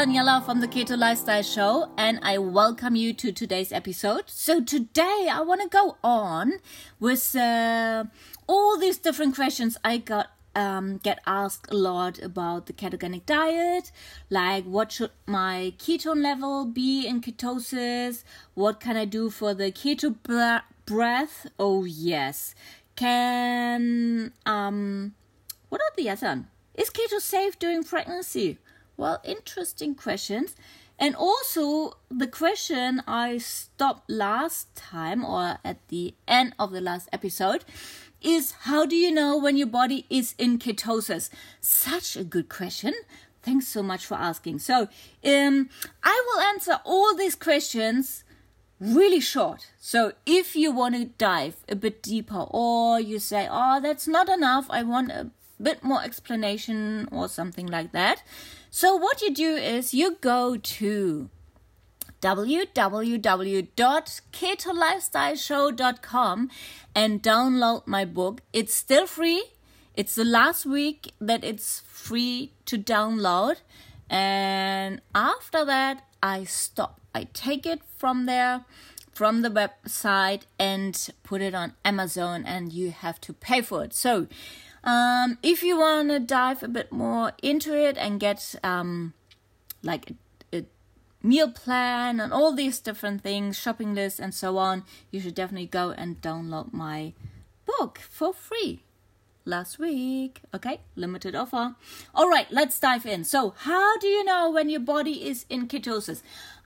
Daniela from the Keto Lifestyle Show, and I welcome you to today's episode. So, today I want to go on with uh, all these different questions I got. Um, get asked a lot about the ketogenic diet, like what should my ketone level be in ketosis? What can I do for the keto bre- breath? Oh yes, can um, what are the other? Is keto safe during pregnancy? Well, interesting questions. And also, the question I stopped last time or at the end of the last episode is how do you know when your body is in ketosis? Such a good question. Thanks so much for asking. So, um, I will answer all these questions really short. So if you want to dive a bit deeper or you say, oh, that's not enough, I want a bit more explanation or something like that. So what you do is you go to www.ketolifestyleshow.com and download my book. It's still free. It's the last week that it's free to download. And after that, I stop. I take it from there, from the website, and put it on Amazon, and you have to pay for it. So, um, if you want to dive a bit more into it and get um, like a, a meal plan and all these different things, shopping list, and so on, you should definitely go and download my book for free last week. Okay, limited offer. All right, let's dive in. So, how do you know when your body is in ketosis?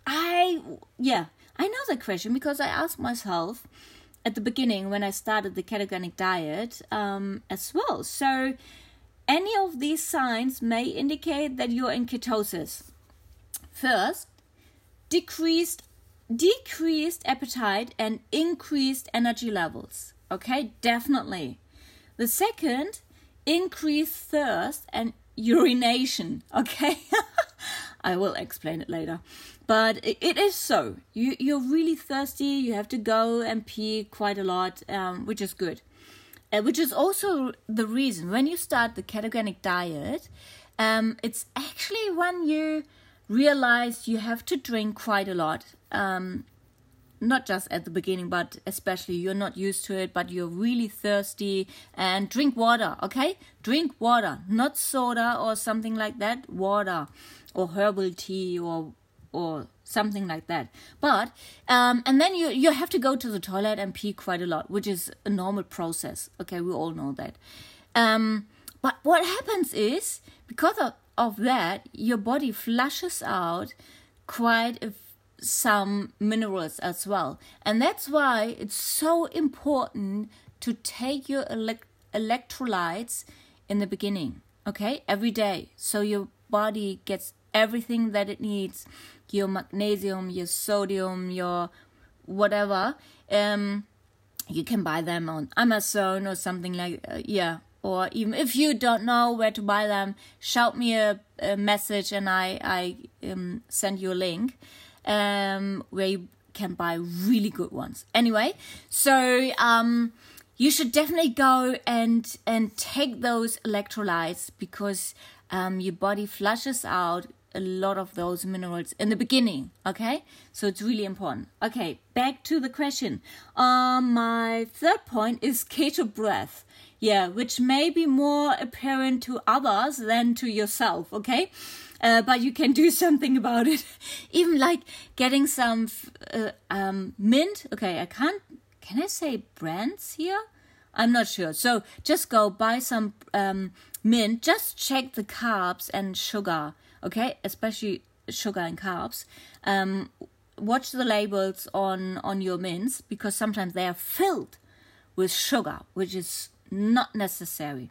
I, yeah, I know that question because I asked myself at the beginning when I started the ketogenic diet um, as well. So, any of these signs may indicate that you're in ketosis. First, decreased decreased appetite and increased energy levels. Okay, definitely. The second, increased thirst and urination. Okay, I will explain it later. But it is so. You you're really thirsty. You have to go and pee quite a lot, um, which is good. Uh, which is also the reason when you start the ketogenic diet, um, it's actually when you realize you have to drink quite a lot. Um, not just at the beginning, but especially you're not used to it, but you're really thirsty and drink water, okay? Drink water, not soda or something like that, water or herbal tea or or something like that. But um, and then you you have to go to the toilet and pee quite a lot, which is a normal process. Okay, we all know that. Um, but what happens is because of, of that, your body flushes out quite some minerals as well. And that's why it's so important to take your elect- electrolytes in the beginning, okay? Every day. So your body gets everything that it needs your magnesium, your sodium, your whatever. Um, you can buy them on Amazon or something like uh, yeah. Or even if you don't know where to buy them, shout me a, a message and I I um, send you a link um, where you can buy really good ones. Anyway, so um, you should definitely go and and take those electrolytes because um, your body flushes out a lot of those minerals in the beginning. Okay, so it's really important. Okay, back to the question. Um, my third point is keto breath. Yeah, which may be more apparent to others than to yourself. Okay. Uh, but you can do something about it. Even like getting some uh, um, mint. Okay, I can't. Can I say brands here? I'm not sure. So just go buy some um, mint. Just check the carbs and sugar. Okay, especially sugar and carbs. Um, watch the labels on on your mints because sometimes they are filled with sugar, which is not necessary,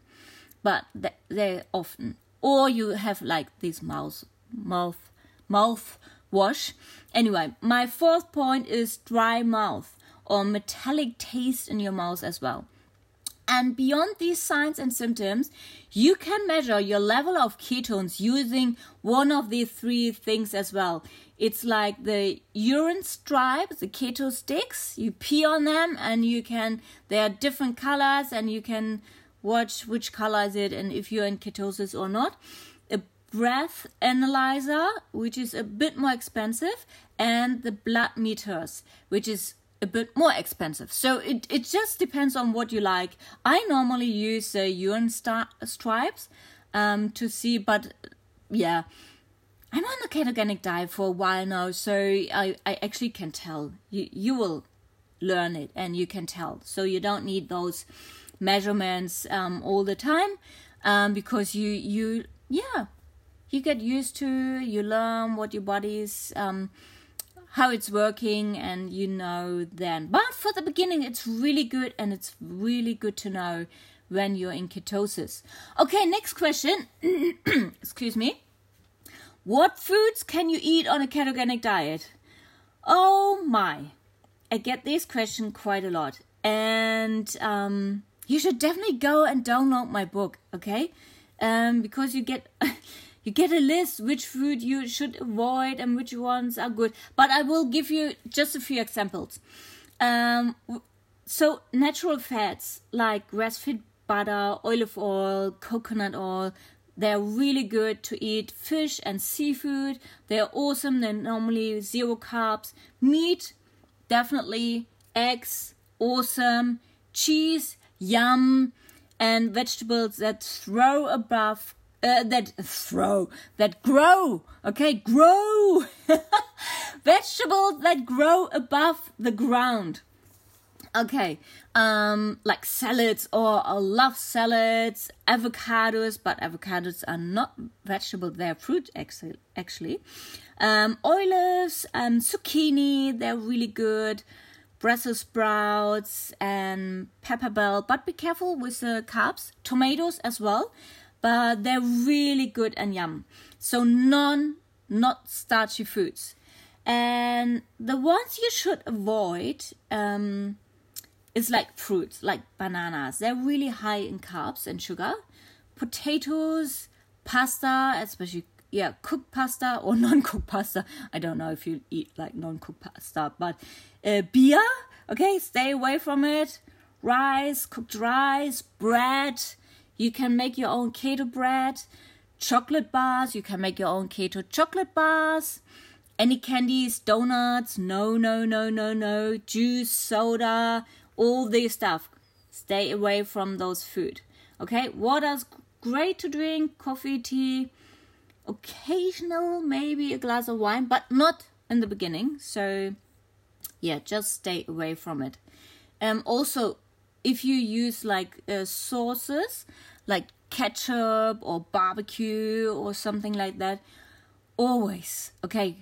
but they, they often or you have like this mouth mouth mouth wash. Anyway, my fourth point is dry mouth or metallic taste in your mouth as well. And beyond these signs and symptoms, you can measure your level of ketones using one of these three things as well. It's like the urine stripes, the keto sticks. You pee on them and you can, they are different colors and you can watch which color is it and if you're in ketosis or not. A breath analyzer, which is a bit more expensive, and the blood meters, which is a bit more expensive. So it, it just depends on what you like. I normally use the urine star- stripes um, to see, but yeah, I'm on the ketogenic diet for a while now, so I, I actually can tell. You, you will learn it and you can tell. So you don't need those measurements um, all the time um, because you, you, yeah, you get used to, you learn what your body's. Um, how it's working and you know then. But for the beginning, it's really good and it's really good to know when you're in ketosis. Okay, next question. Excuse me. What foods can you eat on a ketogenic diet? Oh my. I get this question quite a lot. And um, you should definitely go and download my book, okay? Um, because you get you get a list which food you should avoid and which ones are good. But i will give you just a few examples. Um, so natural fats like grass-fed butter olive oil coconut oil they're really good to eat fish and seafood. They're awesome. They're normally zero carbs. Meat definitely. Eggs awesome. Cheese yum. And vegetables that throw above uh, that throw that grow okay grow. Vegetables that grow above the ground. Okay um like salads or i love salads avocados but avocados are not vegetable they're fruit actually um olives and zucchini they're really good. Brussels sprouts and pepper bell, but be careful with the carbs. Tomatoes as well but they're really good and yum. So non not starchy foods. And the ones you should avoid um, is like fruits, like bananas. They're really high in carbs and sugar. Potatoes, pasta, especially yeah, cooked pasta or non-cooked pasta. I don't know if you eat like non-cooked pasta, but uh, beer. Okay, stay away from it. Rice, cooked rice, bread you can make your own keto bread, chocolate bars. You can make your own keto chocolate bars. Any candies, donuts, no, no, no, no, no. Juice, soda, all this stuff. Stay away from those food. Okay, water's great to drink, coffee, tea, occasional maybe a glass of wine, but not in the beginning. So yeah, just stay away from it. Um, also, if you use like uh, sauces like ketchup or barbecue or something like that, always, okay,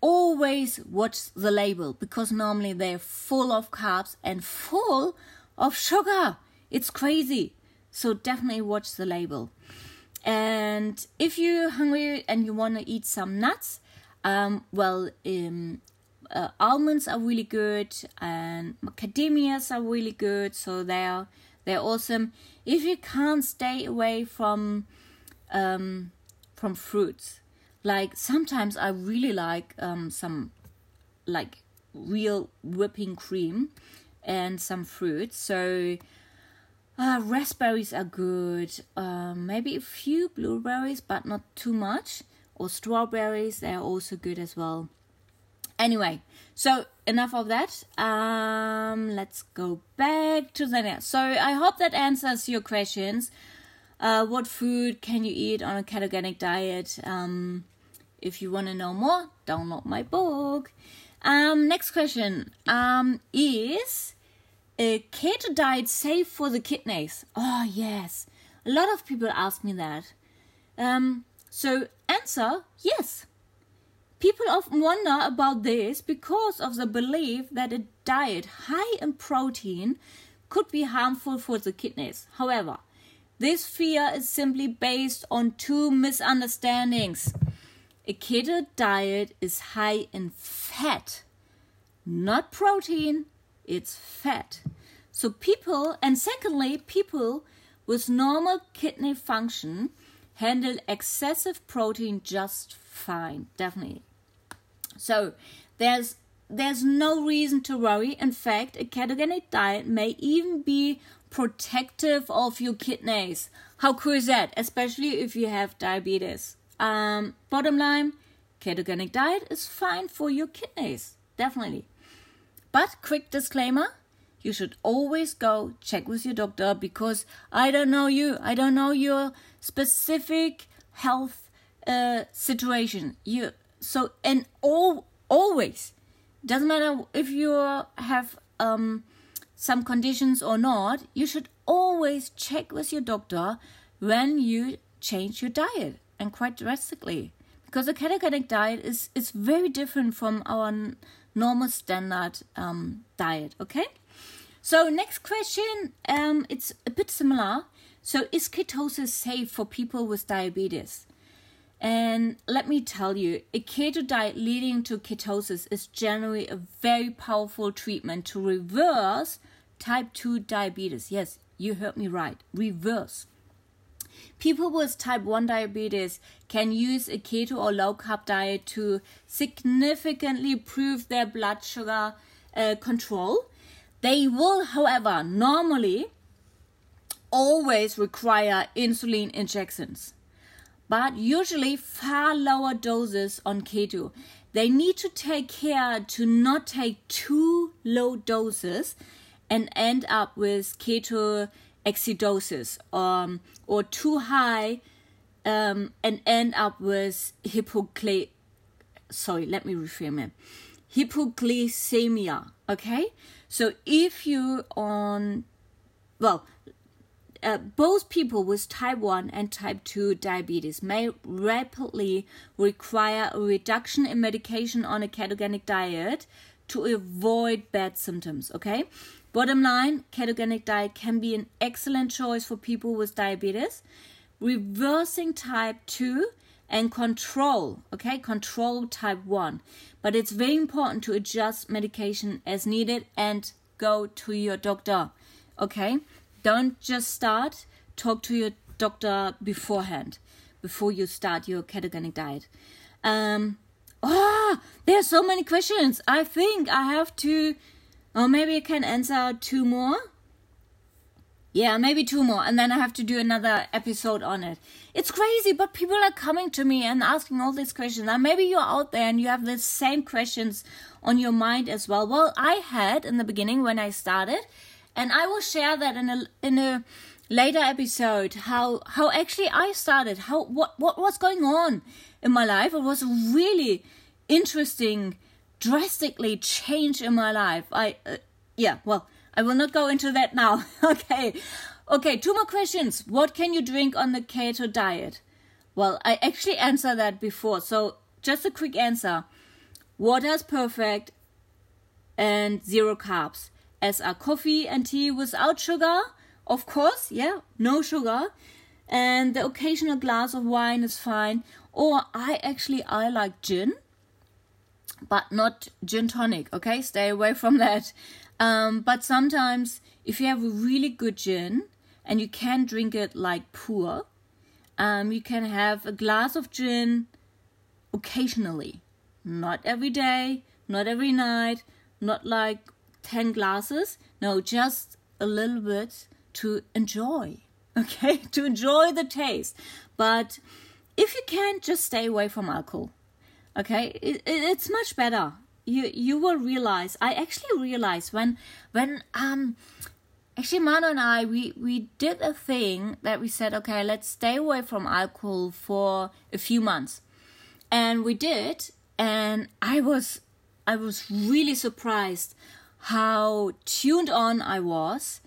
always watch the label because normally they're full of carbs and full of sugar. It's crazy. So definitely watch the label. And if you're hungry and you want to eat some nuts, um, well, um, uh, almonds are really good and macadamias are really good so they're they're awesome. If you can't stay away from um, from fruits like sometimes i really like um, some like real whipping cream and some fruits so uh, raspberries are good. Um, maybe a few blueberries but not too much. Or strawberries they're also good as well Anyway, so enough of that. Um, let's go back to the next. So I hope that answers your questions. Uh, what food can you eat on a ketogenic diet? Um, if you want to know more, download my book. Um, next question um, is a keto diet safe for the kidneys? Oh yes, a lot of people ask me that. Um, so answer yes. People often wonder about this because of the belief that a diet high in protein could be harmful for the kidneys. However, this fear is simply based on two misunderstandings. A keto diet is high in fat, not protein, it's fat. So people, and secondly, people with normal kidney function handle excessive protein just fine, definitely. So there's there's no reason to worry. In fact, a ketogenic diet may even be protective of your kidneys. How cool is that? Especially if you have diabetes. Um, bottom line, ketogenic diet is fine for your kidneys, definitely. But quick disclaimer, you should always go check with your doctor because I don't know you. I don't know your specific health uh, situation. You so and all always doesn't matter if you have um, some conditions or not. You should always check with your doctor when you change your diet and quite drastically because a ketogenic diet is is very different from our normal standard um, diet. Okay. So next question, um, it's a bit similar. So is ketosis safe for people with diabetes? And let me tell you, a keto diet leading to ketosis is generally a very powerful treatment to reverse type 2 diabetes. Yes, you heard me right. Reverse. People with type 1 diabetes can use a keto or low carb diet to significantly improve their blood sugar uh, control. They will, however, normally always require insulin injections but usually far lower doses on keto. They need to take care to not take too low doses and end up with keto acidosis um, or too high um, and end up with hypogly- sorry let me reframe it hypoglycemia okay so if you on well uh, both people with type 1 and type 2 diabetes may rapidly require a reduction in medication on a ketogenic diet to avoid bad symptoms okay? Bottom line ketogenic diet can be an excellent choice for people with diabetes. Reversing type 2 and control okay? Control type 1 but it's very important to adjust medication as needed and go to your doctor okay don't just start, talk to your doctor beforehand, before you start your ketogenic diet. Um, oh, there are so many questions. I think I have to, or maybe I can answer two more. Yeah, maybe two more, and then I have to do another episode on it. It's crazy, but people are coming to me and asking all these questions. Now, maybe you're out there and you have the same questions on your mind as well. Well, I had in the beginning when I started, and I will share that in a in a later episode how how actually I started how what what was going on in my life. It was really interesting drastically change in my life. I uh, yeah well I will not go into that now. Okay. Okay two more questions. What can you drink on the keto diet? Well I actually answered that before. So just a quick answer. Water is perfect and zero carbs as are coffee and tea without sugar, of course, yeah, no sugar. And the occasional glass of wine is fine. Or I actually I like gin, but not gin tonic. Okay, stay away from that. Um, but sometimes if you have a really good gin and you can drink it like pure, um, you can have a glass of gin occasionally, not every day, not every night, not like 10 glasses. No, just a little bit to enjoy. Okay, to enjoy the taste. But if you can, just stay away from alcohol. Okay, it, it, it's much better. You you will realize. I actually realized when when um actually Mano and I we we did a thing that we said okay let's stay away from alcohol for a few months, and we did, and I was I was really surprised how tuned on I was.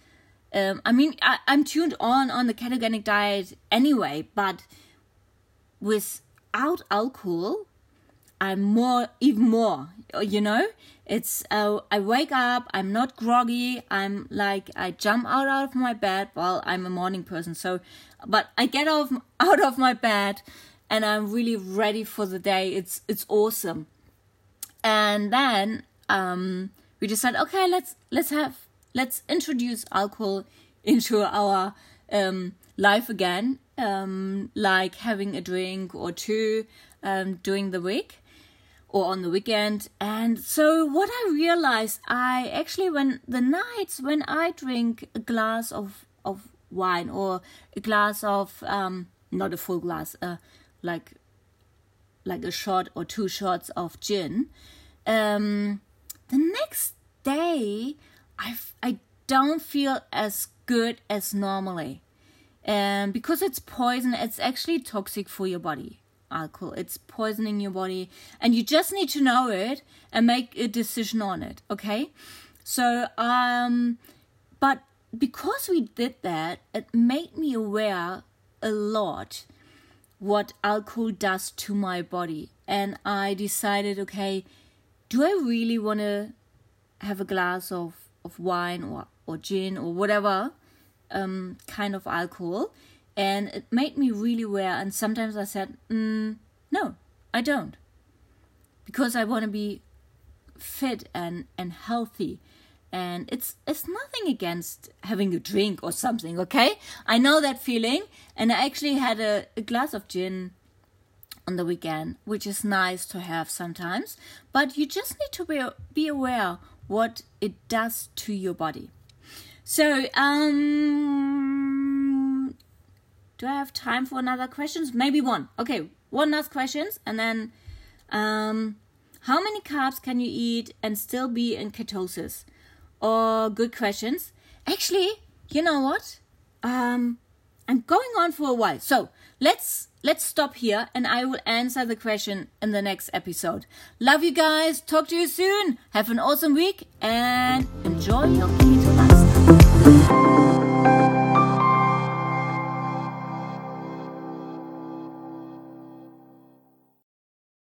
Um, I mean, I, I'm tuned on on the ketogenic diet anyway, but without alcohol, I'm more, even more. You know, it's uh, I wake up, I'm not groggy. I'm like I jump out out of my bed. Well, I'm a morning person, so but I get off out of my bed, and I'm really ready for the day. It's it's awesome. And then um, we decided, okay, let's let's have let's introduce alcohol into our um, life again, um, like having a drink or two um, during the week or on the weekend. And so, what I realized, I actually, when the nights when I drink a glass of, of wine or a glass of, um, not a full glass, uh, like like a shot or two shots of gin, um, the next day I, I don't feel as good as normally. And because it's poison, it's actually toxic for your body. Alcohol, it's poisoning your body, and you just need to know it and make a decision on it. Okay, so um, but because we did that, it made me aware a lot what alcohol does to my body, and I decided, okay, do I really want to have a glass of of wine or or gin or whatever um, kind of alcohol, and it made me really aware. And sometimes I said, mm, no, I don't, because I want to be fit and and healthy. And it's it's nothing against having a drink or something, okay? I know that feeling, and I actually had a, a glass of gin on the weekend, which is nice to have sometimes. But you just need to be be aware what it does to your body. So, um, do I have time for another questions? Maybe one. Okay, one last questions, and then, um, how many carbs can you eat and still be in ketosis? Or good questions. Actually, you know what? Um, I'm going on for a while, so let's let's stop here, and I will answer the question in the next episode. Love you guys. Talk to you soon. Have an awesome week and enjoy your eating.